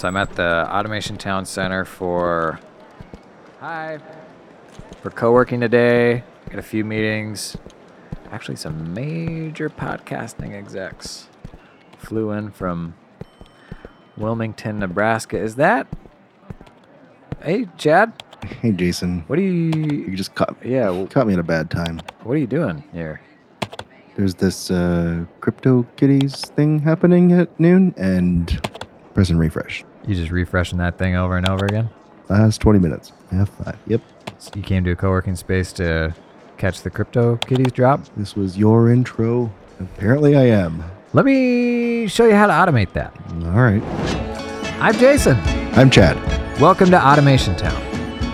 So I'm at the Automation Town Center for hi for co-working today. Got a few meetings. Actually, some major podcasting execs flew in from Wilmington, Nebraska. Is that? Hey, Chad. Hey, Jason. What are you? You just caught, Yeah. caught me at a bad time. What are you doing here? There's this uh, Crypto Kitties thing happening at noon, and press and refresh. You just refreshing that thing over and over again? Last 20 minutes. F5. Yep. So you came to a co-working space to catch the crypto kitties drop. This was your intro. Apparently, I am. Let me show you how to automate that. All right. I'm Jason. I'm Chad. Welcome to Automation Town,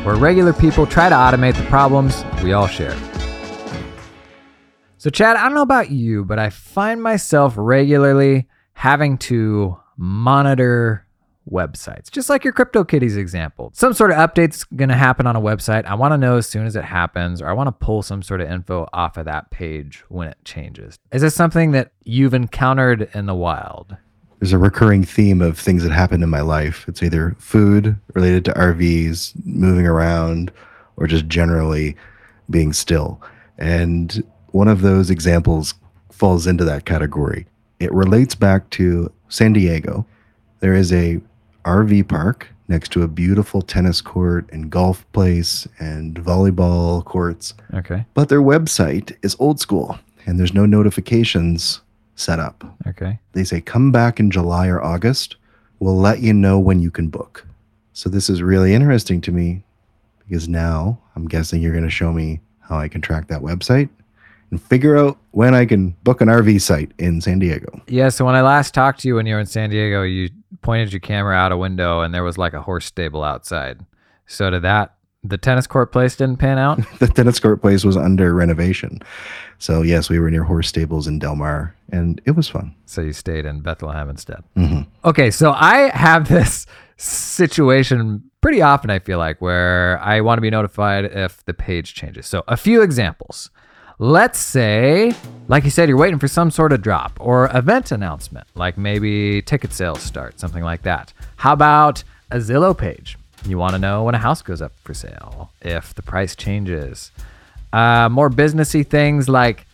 where regular people try to automate the problems we all share. So, Chad, I don't know about you, but I find myself regularly having to monitor websites, just like your CryptoKitties example. Some sort of update's going to happen on a website. I want to know as soon as it happens, or I want to pull some sort of info off of that page when it changes. Is this something that you've encountered in the wild? There's a recurring theme of things that happen in my life. It's either food related to RVs, moving around, or just generally being still. And one of those examples falls into that category. It relates back to San Diego. There is a RV park next to a beautiful tennis court and golf place and volleyball courts, Okay. but their website is old school and there's no notifications set up. Okay. They say, come back in July or August. We'll let you know when you can book. So this is really interesting to me because now I'm guessing you're going to show me how I can track that website and figure out when I can book an RV site in San Diego. Yeah, so when I last talked to you when you were in San Diego, you pointed your camera out a window and there was like a horse stable outside. So did that the tennis court place didn't pan out? The tennis court place was under renovation. So, yes, we were near horse stables in Del Mar and it was fun. so you stayed in Bethlehem instead. hmm Okay, so I have this situation pretty often, I feel like, where I want to be notified if the page changes. So, a few examples. Let's say, like you said, you're waiting for some sort of drop or event announcement, like maybe ticket sales start, something like that. How about a Zillow page? You want to know when a house goes up for sale, if the price changes. Uh, more businessy things like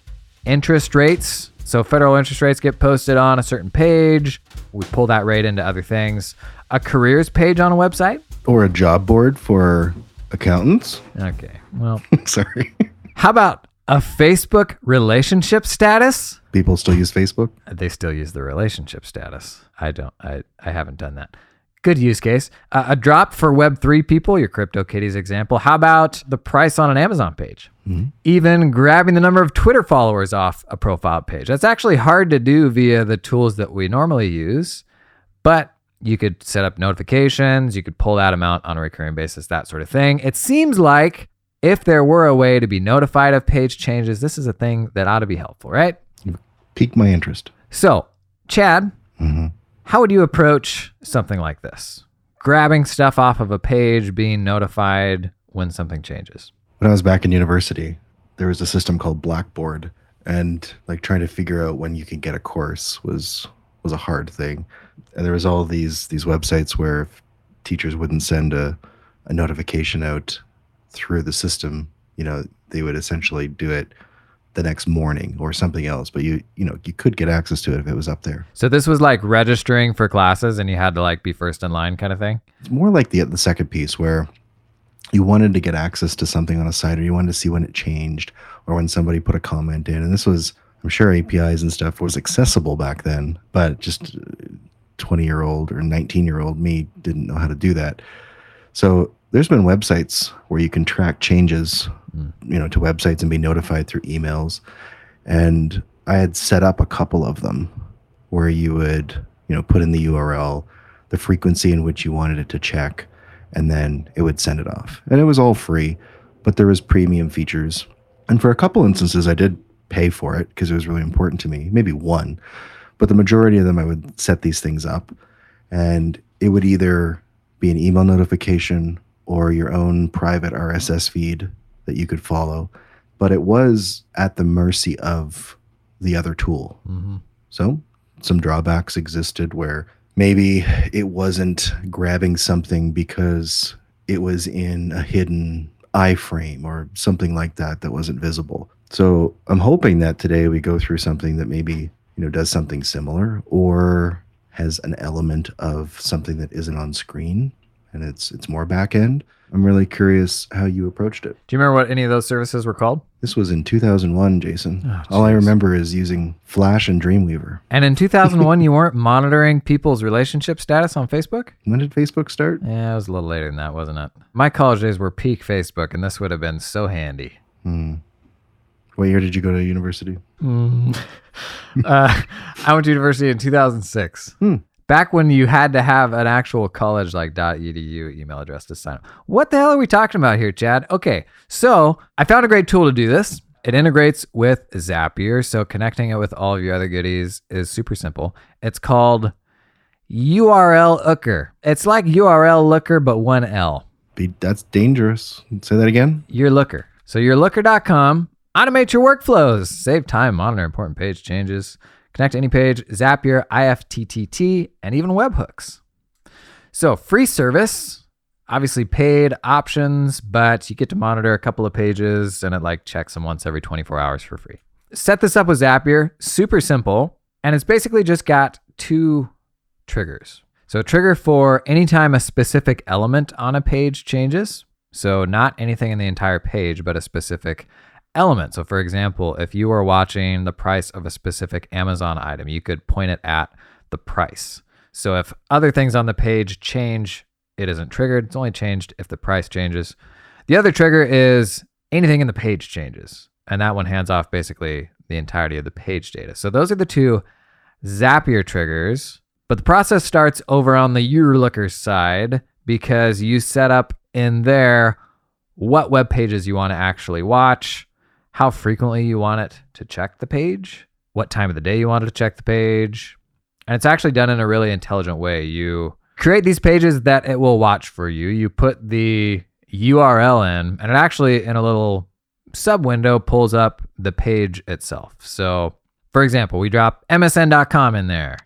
interest rates. So federal interest rates get posted on a certain page. We pull that rate into other things. A careers page on a website. Or a job board for accountants. Okay. Well, Sorry. how about a Facebook relationship status? People still use Facebook. They still use the relationship status. I don't. I I haven't done that. Good use case. Uh, a drop for Web3 people, your CryptoKitties example. How about the price on an Amazon page? Even grabbing the number of Twitter followers off a profile page. That's actually hard to do via the tools that we normally use, but you could set up notifications, you could pull that amount on a recurring basis, that sort of thing. It seems like if there were a way to be notified of page changes, this is a thing that ought to be helpful, right? Piqued my interest. So, Chad, hmm how would you approach something like this? Grabbing stuff off of a page, being notified when something changes. when I was back in university, there was a system called Blackboard, and like trying to figure out when you could get a course was was a hard thing. And there was all these these websites where if teachers wouldn't send a, a notification out through the system, you know, they would essentially do it the next morning or something else. But you you know you could get access to it if it was up there. So this was like registering for classes and you had to like be first in line kind of thing. It's more like the the second piece where you wanted to get access to something on a site or you wanted to see when it changed or when somebody put a comment in. And this was, I'm sure APIs and stuff was accessible back then, but just 20 year old or 19 year old me didn't know how to do that. So there's been websites where you can track changes, hmm. you know, to websites and be notified through emails. And I had set up a couple of them where you would, you know, put in the URL, the frequency in which you wanted it to check, and then it would send it off. And it was all free, but there was premium features. And for a couple instances, I did pay for it because it was really important to me. Maybe one, but the majority of them, I would set these things up, and it would either be an email notification or your own private RSS feed that you could follow. But it was at the mercy of the other tool. Mm-hmm. So some drawbacks existed where maybe it wasn't grabbing something because it was in a hidden iframe or something like that that wasn't visible. So I'm hoping that today we go through something that maybe you know does something similar or has an element of something that isn't on screen and it's it's more back end. I'm really curious how you approached it. Do you remember what any of those services were called? This was in 2001, Jason. Oh, All I remember is using Flash and Dreamweaver. And in 2001, you weren't monitoring people's relationship status on Facebook? When did Facebook start? Yeah, it was a little later than that, wasn't it? My college days were peak Facebook, and this would have been so handy. Hmm. What year did you go to university? uh, I went to university in 2006. Hmm. Back when you had to have an actual college like .edu email address to sign up. What the hell are we talking about here, Chad? Okay, so I found a great tool to do this. It integrates with Zapier, so connecting it with all of your other goodies is super simple. It's called URL Looker. It's like URL Looker, but one L. That's dangerous. Say that again. Your Looker. So your looker.com, automate your workflows, save time, monitor important page changes, connect any page, Zapier, IFTTT, and even webhooks. So free service, obviously paid options, but you get to monitor a couple of pages and it like checks them once every 24 hours for free. Set this up with Zapier, super simple, and it's basically just got two triggers. So a trigger for anytime a specific element on a page changes. So not anything in the entire page, but a specific element. So for example, if you are watching the price of a specific Amazon item, you could point it at the price. So if other things on the page change, it isn't triggered. It's only changed if the price changes. The other trigger is anything in the page changes. And that one hands off basically the entirety of the page data. So those are the two Zapier triggers. But the process starts over on the URLooker side because you set up in there what web pages you want to actually watch, how frequently you want it to check the page, what time of the day you want it to check the page. And it's actually done in a really intelligent way. You create these pages that it will watch for you. You put the URL in, and it actually, in a little sub window, pulls up the page itself. So, for example, we drop MSN.com in there.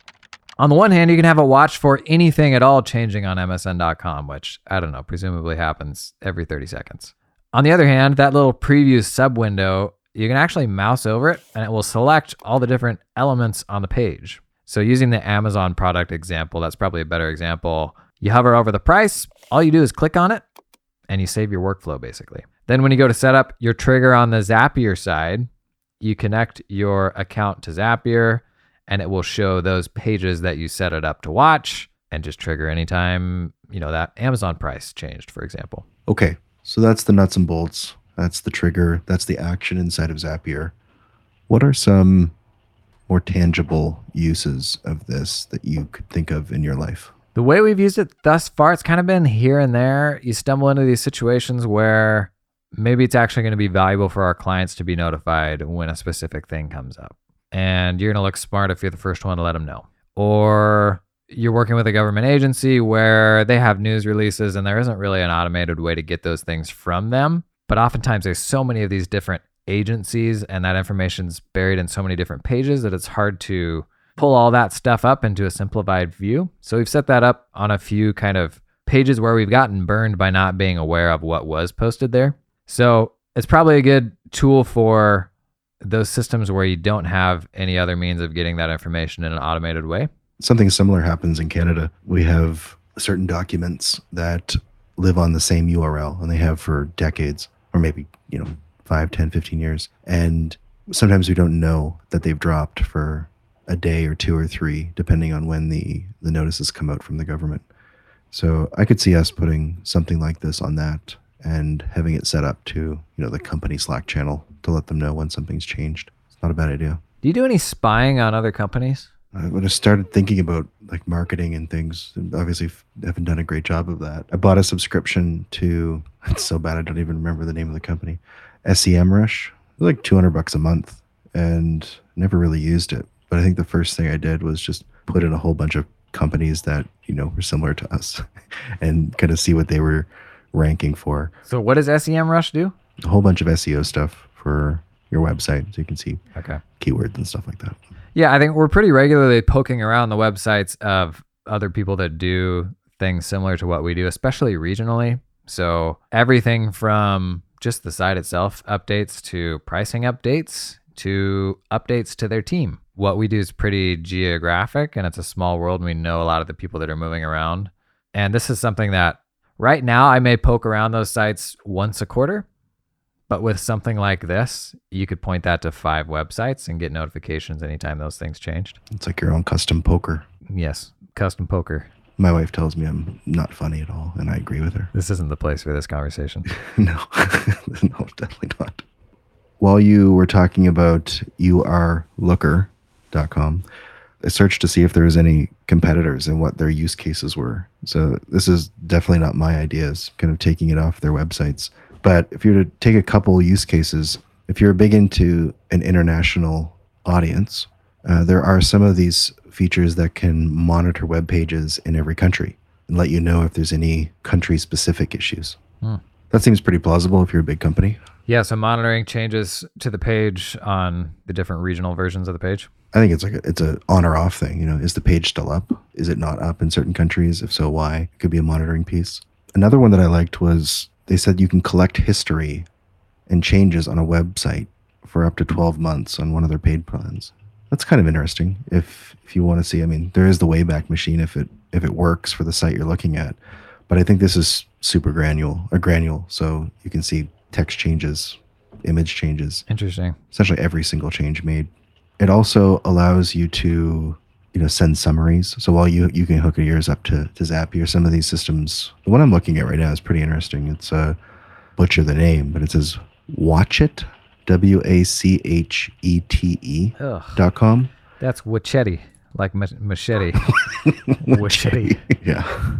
On the one hand, you can have a watch for anything at all changing on MSN.com, which I don't know, presumably happens every 30 seconds. On the other hand, that little preview sub window, you can actually mouse over it and it will select all the different elements on the page. So, using the Amazon product example, that's probably a better example. You hover over the price, all you do is click on it and you save your workflow basically. Then, when you go to set up your trigger on the Zapier side, you connect your account to Zapier and it will show those pages that you set it up to watch and just trigger anytime, you know, that Amazon price changed, for example. Okay, so that's the nuts and bolts. That's the trigger. That's the action inside of Zapier. What are some more tangible uses of this that you could think of in your life? The way we've used it thus far, it's kind of been here and there. You stumble into these situations where maybe it's actually going to be valuable for our clients to be notified when a specific thing comes up. And you're going to look smart if you're the first one to let them know. Or you're working with a government agency where they have news releases and there isn't really an automated way to get those things from them. But oftentimes there's so many of these different agencies and that information's buried in so many different pages that it's hard to pull all that stuff up into a simplified view. So we've set that up on a few kind of pages where we've gotten burned by not being aware of what was posted there. So it's probably a good tool for those systems where you don't have any other means of getting that information in an automated way. Something similar happens in Canada. We have certain documents that live on the same URL and they have for decades or maybe, you know, 5, 10, 15 years. And sometimes we don't know that they've dropped for a day or two or three, depending on when the, the notices come out from the government. So I could see us putting something like this on that and having it set up to, you know, the company Slack channel to let them know when something's changed. It's not a bad idea. Do you do any spying on other companies? When I started thinking about like marketing and things, obviously f- haven't done a great job of that. I bought a subscription to. It's so bad I don't even remember the name of the company. SEM Rush, was like two hundred bucks a month, and never really used it. But I think the first thing I did was just put in a whole bunch of companies that you know were similar to us, and kind of see what they were ranking for. So what does SEM Rush do? A whole bunch of SEO stuff for your website, so you can see Okay. keywords and stuff like that. Yeah, I think we're pretty regularly poking around the websites of other people that do things similar to what we do, especially regionally. So everything from just the site itself updates to pricing updates to updates to their team. What we do is pretty geographic and it's a small world and we know a lot of the people that are moving around. And this is something that right now I may poke around those sites once a quarter. But with something like this, you could point that to five websites and get notifications anytime those things changed. It's like your own custom poker. Yes, custom poker. My wife tells me I'm not funny at all, and I agree with her. This isn't the place for this conversation. no, no, definitely not. While you were talking about urlooker.com, I searched to see if there was any competitors and what their use cases were. So this is definitely not my ideas, kind of taking it off their websites. But if you were to take a couple use cases, if you're big into an international audience, uh, there are some of these features that can monitor web pages in every country and let you know if there's any country specific issues. Hmm. That seems pretty plausible if you're a big company. Yeah, so monitoring changes to the page on the different regional versions of the page. I think it's like a, it's a on or off thing. You know, is the page still up? Is it not up in certain countries? If so, why? It could be a monitoring piece. Another one that I liked was they said you can collect history and changes on a website for up to 12 months on one of their paid plans. That's kind of interesting. If if you want to see, I mean, there is the Wayback Machine if it if it works for the site you're looking at, but I think this is super granule or granule, so you can see text changes, image changes, Interesting. essentially every single change made. It also allows you to you know send summaries. So while you you can hook yours up to to Zapier, some of these systems, the one I'm looking at right now is pretty interesting. It's uh, butcher the name, but it says Watch It, W A C H E T E dot com. that's Wachetti, like ma- machete. Wachetti. yeah.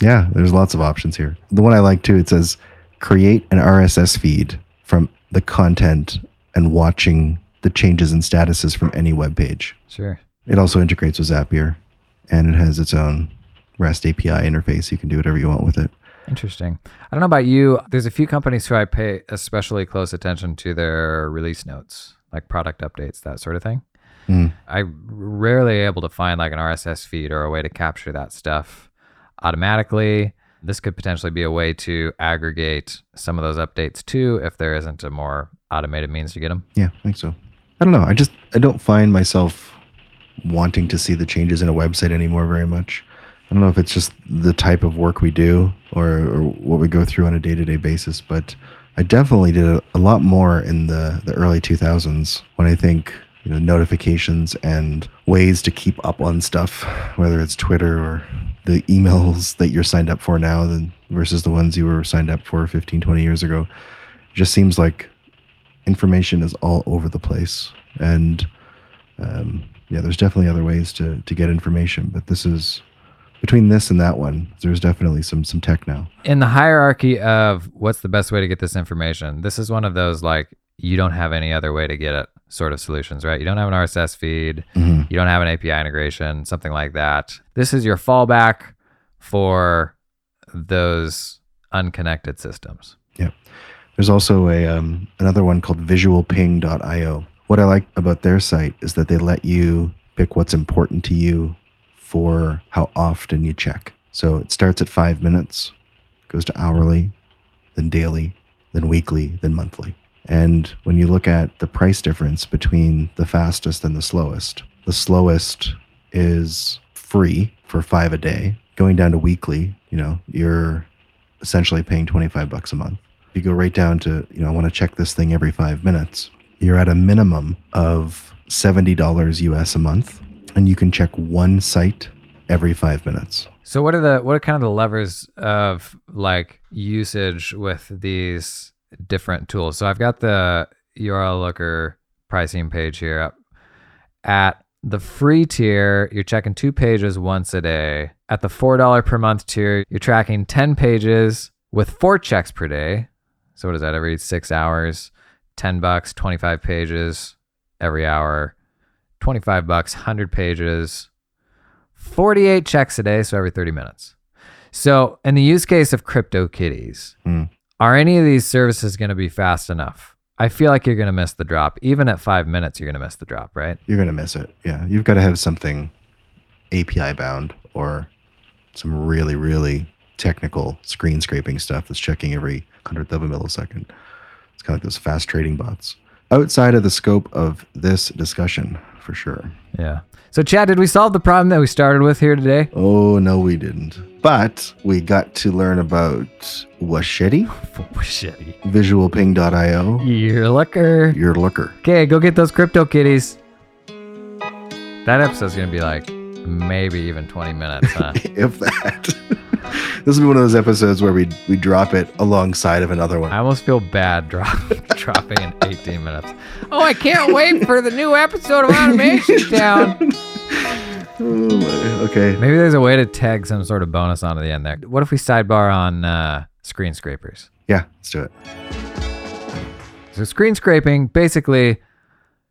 Yeah, there's lots of options here. The one I like too, it says create an RSS feed from the content and watching the changes and statuses from any web page. Sure. It also integrates with Zapier and it has its own REST API interface. You can do whatever you want with it. Interesting. I don't know about you. There's a few companies who I pay especially close attention to their release notes, like product updates, that sort of thing. Mm. I rarely able to find like an RSS feed or a way to capture that stuff automatically. This could potentially be a way to aggregate some of those updates too, if there isn't a more automated means to get them. Yeah, I think so. I don't know. I just I don't find myself wanting to see the changes in a website anymore very much. I don't know if it's just the type of work we do or, or what we go through on a day to day basis, but I definitely did a, lot more in the, the early 2000s when I think you know notifications and ways to keep up on stuff, whether it's Twitter or the emails that you're signed up for now than versus the ones you were signed up for 15, 20 years ago. just seems like information is all over the place and um, yeah there's definitely other ways to to get information but this is between this and that one there's definitely some some tech now In the hierarchy of what's the best way to get this information, this is one of those like you don't have any other way to get it sort of solutions, right? You don't have an RSS feed, Mhm. you don't have an API integration, something like that. This is your fallback for those unconnected systems. Yeah. There's also a um, another one called visualping.io what i like about their site is that they let you pick what's important to you for how often you check. So it starts at five minutes goes to hourly then daily then weekly then monthly. And when you look at the price difference between the fastest and the slowest the slowest is free for five a day. Going down to weekly you know you're essentially paying 25 bucks a month. You go right down to you know i want to check this thing every five minutes you're at a minimum of $70 us a month and you can check one site every five minutes So what are the what are kind of the levers of like usage with these different tools? So I've got the URL looker pricing page here up. At the free tier, you're checking two pages once a day. At the $4 per month tier, you're tracking 10 pages with four checks per day. So what is that? Every 6 hours, 10 bucks, 25 pages every hour. 25 bucks, 100 pages. 48 checks a day, so every 30 minutes. So, in the use case of CryptoKitties, Hmm. are any of these services going to be fast enough? I feel like you're going to miss the drop. Even at five minutes, you're going to miss the drop, right? you're going to miss it yeah you've got to have something api bound or some really, really technical screen scraping stuff that's checking every hundredth of a millisecond. It's kind of like those fast trading bots. Outside of the scope of this discussion, for sure. Yeah. So, Chad, did we solve the problem that we started with here today? Oh, no, we didn't. But we got to learn about Washeti, Shitty. visualping.io, You're looker. your looker. Okay, go get those crypto kitties. That episode's gonna be like maybe even 20 minutes, huh? if that. this will be one of those episodes where we we drop it alongside of another one. I almost feel bad drop, dropping in 18 minutes. Oh, I can't wait for the new episode of Automation Town. Oh my- okay. Maybe there's a way to tag some sort of bonus onto the end there. What if we sidebar on uh, screen scrapers? Yeah, let's do it. So screen scraping, basically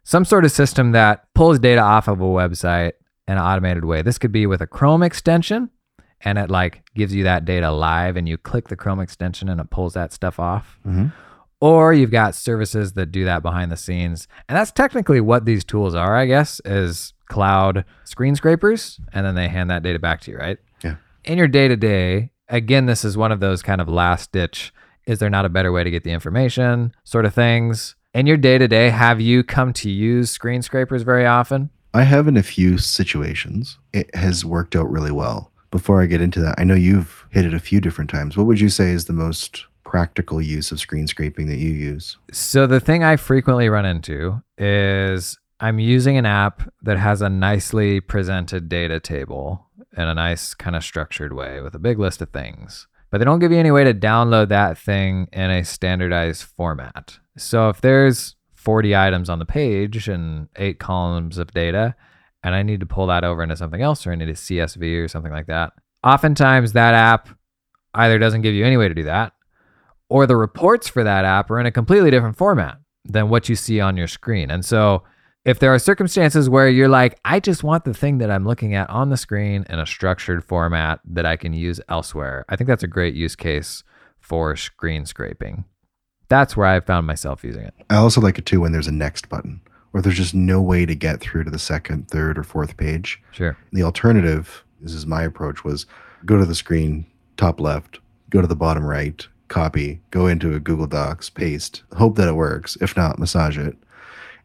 some sort of system that pulls data off of a website in an automated way. This could be with a Chrome extension and it like gives you that data live and you click the Chrome extension and it pulls that stuff off. Mhm. Or you've got services that do that behind the scenes. And that's technically what these tools are, I guess, is cloud screen scrapers and then they hand that data back to you, right? Yeah. In your day to day, again, this is one of those kind of last ditch is there not a better way to get the information sort of things in your day to day have you come to use screen scrapers very often I have in a few situations. It has worked out really well. Before I get into that, I know you've hit it a few different times. What would you say is the most practical use of screen scraping that you use? so the thing i frequently run into is i'm using an app that has a nicely presented data table in a nice kind of structured way with a big list of things but they don't give you any way to download that thing in a standardized format so if there's 40 items on the page and eight columns of data and I need to pull that over into something else or I need a CSV or something like that. Oftentimes that app either doesn't give you any way to do that or the reports for that app are in a completely different format than what you see on your screen. And so if there are circumstances where you're like, I just want the thing that I'm looking at on the screen in a structured format that I can use elsewhere, I think that's a great use case for screen scraping. That's where I've found myself using it. I also like it too when there's a next button or there's just no way to get through to the second, third, or fourth page. Sure. The alternative, this is my approach, was go to the screen, top left, go to the bottom right, copy, go into a Google Docs, paste, hope that it works. If not, massage it.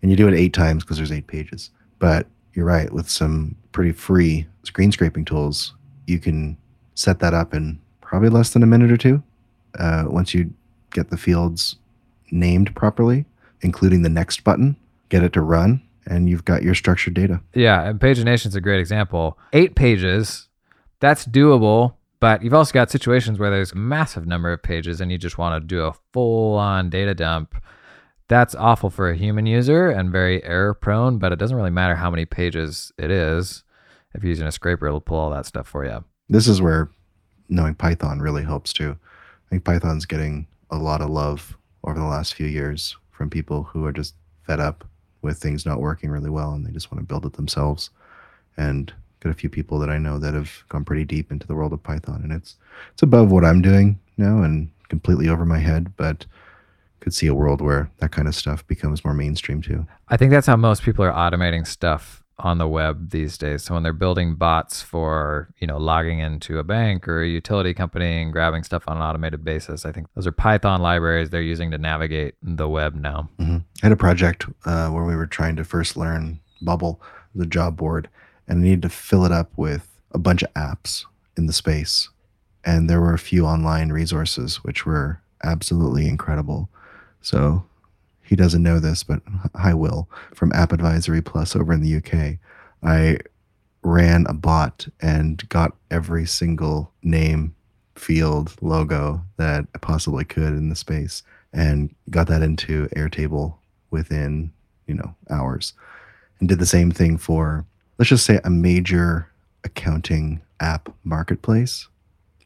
And you do it eight times because there's eight pages. But you're right, with some pretty free screen scraping tools, you can set that up in probably less than a minute or two. Uh, once you get the fields named properly, including the next button, get it to run, and you've got your structured data. Yeah, and pagination is a great example. Eight pages, that's doable, but you've also got situations where there's a massive number of pages and you just want to do a full on data dump. That's awful for a human user and very error prone, but it doesn't really matter how many pages it is. If you're using a scraper, it'll pull all that stuff for you. this is where knowing Python really helps too. I think Python's getting a lot of love over the last few years from people who are just fed up with things not working really well and they just want to build it themselves. And got a few people that I know that have gone pretty deep into the world of Python and it's it's above what I'm doing now and completely over my head, but could see a world where that kind of stuff becomes more mainstream too. I think that's how most people are automating stuff on the web these days. So when they're building bots for, you know, logging into a bank or a utility company and grabbing stuff on an automated basis, I think those are Python libraries they're using to navigate the web now. hmm I had a project uh, where we were trying to first learn Bubble, the job board, and I needed to fill it up with a bunch of apps in the space. And there were a few online resources which were absolutely incredible. So he doesn't know this, but I will. From App Advisory Plus over in the UK, I ran a bot and got every single name, field, logo that I possibly could in the space and got that into Airtable within, you know, hours. And did the same thing for, let's just say, a major accounting app marketplace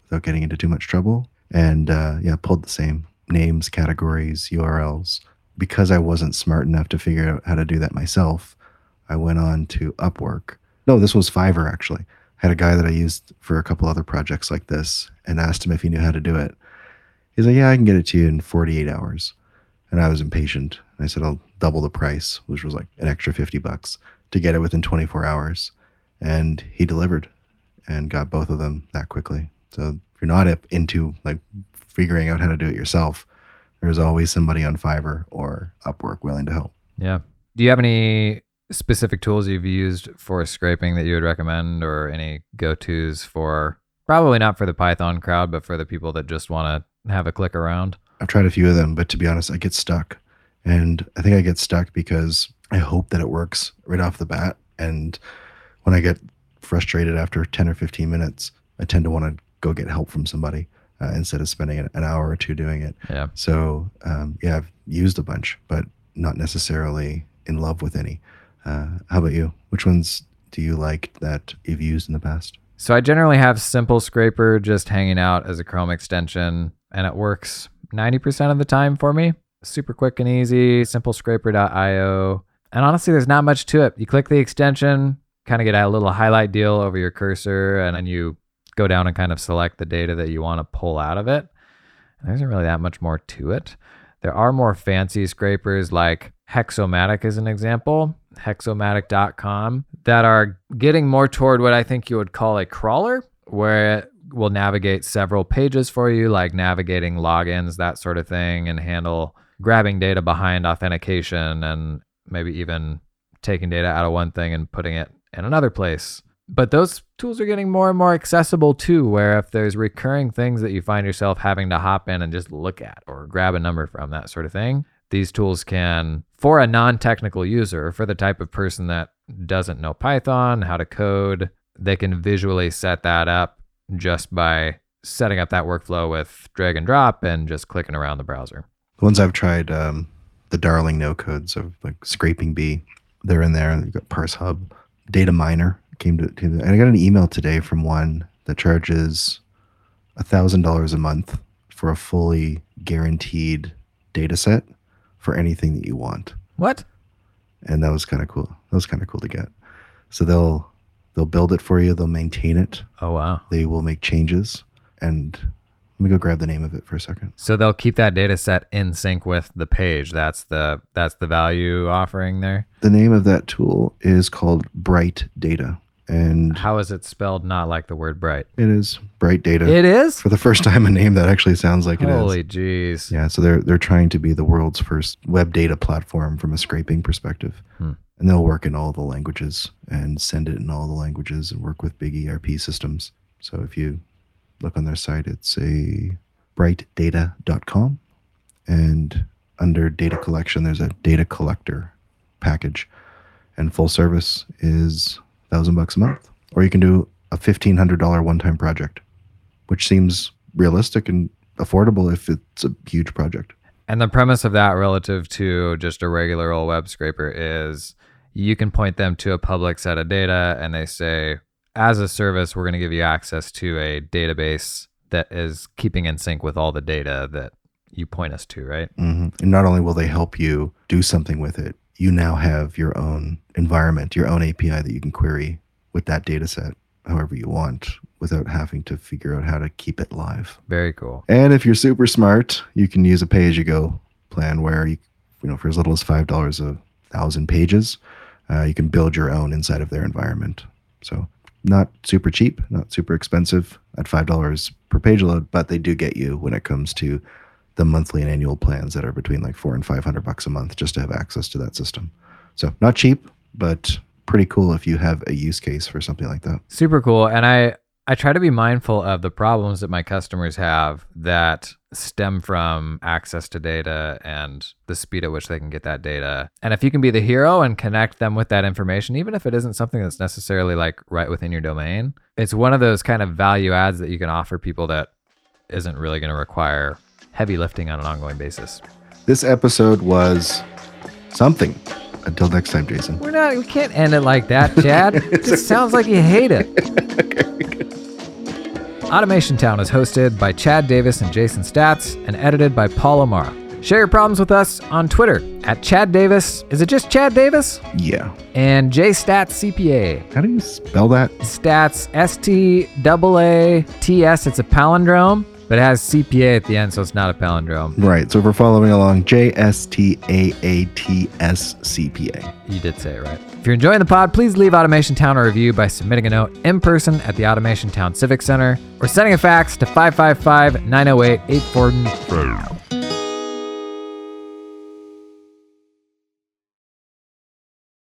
without getting into too much trouble. And uh, yeah, pulled the same names, categories, URLs. Because I wasn't smart enough to figure out how to do that myself, I went on to Upwork. No, this was Fiverr actually. I had a guy that I used for a couple other projects like this and asked him if he knew how to do it. He's like, Yeah, I can get it to you in 48 hours. And I was impatient. I said, I'll double the price, which was like an extra 50 bucks to get it within 24 hours. And he delivered. and got both of them that quickly. So if you're not into like figuring out how to do it yourself, there's always somebody on Fiverr or Upwork willing to help. Yeah. Do you have any specific tools you've used for scraping that you would recommend or any go-tos for probably not for the Python crowd, but for the people that just want to have a click around? I've tried a few of them, but to be honest, I get stuck. And I think I get stuck because I hope that it works right off the bat. And when I get frustrated after 10 or 15 minutes, I tend to want to go get help from somebody uh, instead of spending an hour or two doing it. Yeah. So, um, yeah, I've used a bunch, but not necessarily in love with any. Uh, how about you? Which ones do you like that you've used in the past? So I generally have Simple Scraper just hanging out as a Chrome extension, and it works 90% of the time for me. Super quick and easy, simplescraper.io. And honestly, there's not much to it. You click the extension, kind of get a little highlight deal over your cursor, and then you go down and kind of select the data that you want to pull out of it. There isn't really that much more to it. There are more fancy scrapers like Hexomatic is an example, hexomatic.com, that are getting more toward what I think you would call a crawler, where it will navigate several pages for you, like navigating logins, that sort of thing, and handle grabbing data behind authentication and maybe even taking data out of one thing and putting it in another place. But those tools are getting more and more accessible too, where if there's recurring things that you find yourself having to hop in and just look at or grab a number from, that sort of thing, these tools can, for a non technical user, for the type of person that doesn't know Python, how to code, they can visually set that up just by setting up that workflow with drag and drop and just clicking around the browser. The ones I've tried, um, the darling no codes of like Scraping Bee, they're in there. You've got Parse Hub, Data Miner came to, came to, and I got an email today from one that charges a thousand dollars a month for a fully guaranteed data set for anything that you want. What? And that was kind of cool. That was kind of cool to get. So they'll they'll build it for you, they'll maintain it, Oh, wow. they will make changes. And let me go grab the name of it for a second. So they'll keep that data set in sync with the page. That's the that's the value offering there. The name of that tool is called Bright Data. And How is it spelled not like the word bright? it is Bright Data. It is? for the first time a name that actually sounds like it is. Holy jeez. Yeah, so they're they're trying to be the world's first web data platform from a scraping perspective. Hmm. And they'll work in all the languages and send it in all the languages and work with big ERP systems. So if you look on their site, it's a brightdata.com. And under data collection, there's a data collector package. And full service is thousand bucks a month. Or you can do a fifteen hundred dollar one time project, which seems realistic and affordable if it's a huge project. And the premise of that relative to just a regular old web scraper is you can point them to a public set of data and they say, as a service, we're going to give you access to a database that is keeping in sync with all the data that you point us to, right? hmm And not only will they help you do something with it, you now have your own environment, your own API that you can query with that data set however you want without having to figure out how to keep it live. Very cool. And if you're super smart, you can use a pay as you go plan where you, you know, for as little as $5 a thousand pages, uh, you can build your own inside of their environment. So not super cheap, not super expensive at $5 per page load, but they do get you when it comes to the monthly and annual plans that are between like four and 500 bucks a month just to have access to that system. So not cheap, but pretty cool if you have a use case for something like that. Super cool. And I I try to be mindful of the problems that my customers have that stem from access to data and the speed at which they can get that data. And if you can be the hero and connect them with that information, even if it isn't something that's necessarily like right within your domain, it's one of those kind of value adds that you can offer people that isn't really going to require heavy lifting on an ongoing basis. This episode was something. Until next time, Jason. We're not we can't end it like that, Chad. it just sounds like you hate it. Automation Town is hosted by Chad Davis and Jason Staats and edited by Paul O'Mara. Share your problems with us on Twitter at Chad Davis. Is it just Chad Davis? Yeah. And JStaats CPA. How do you spell that? Staats S T A A T S. It's a palindrome. But it has CPA at the end, so it's not a palindrome. Right. So if we're following along, J S T A A T S C P A. You did say it right. If you're enjoying the pod, please leave Automation Town a review by submitting a note in person at the Automation Town Civic Center or sending a fax to 555 908 84.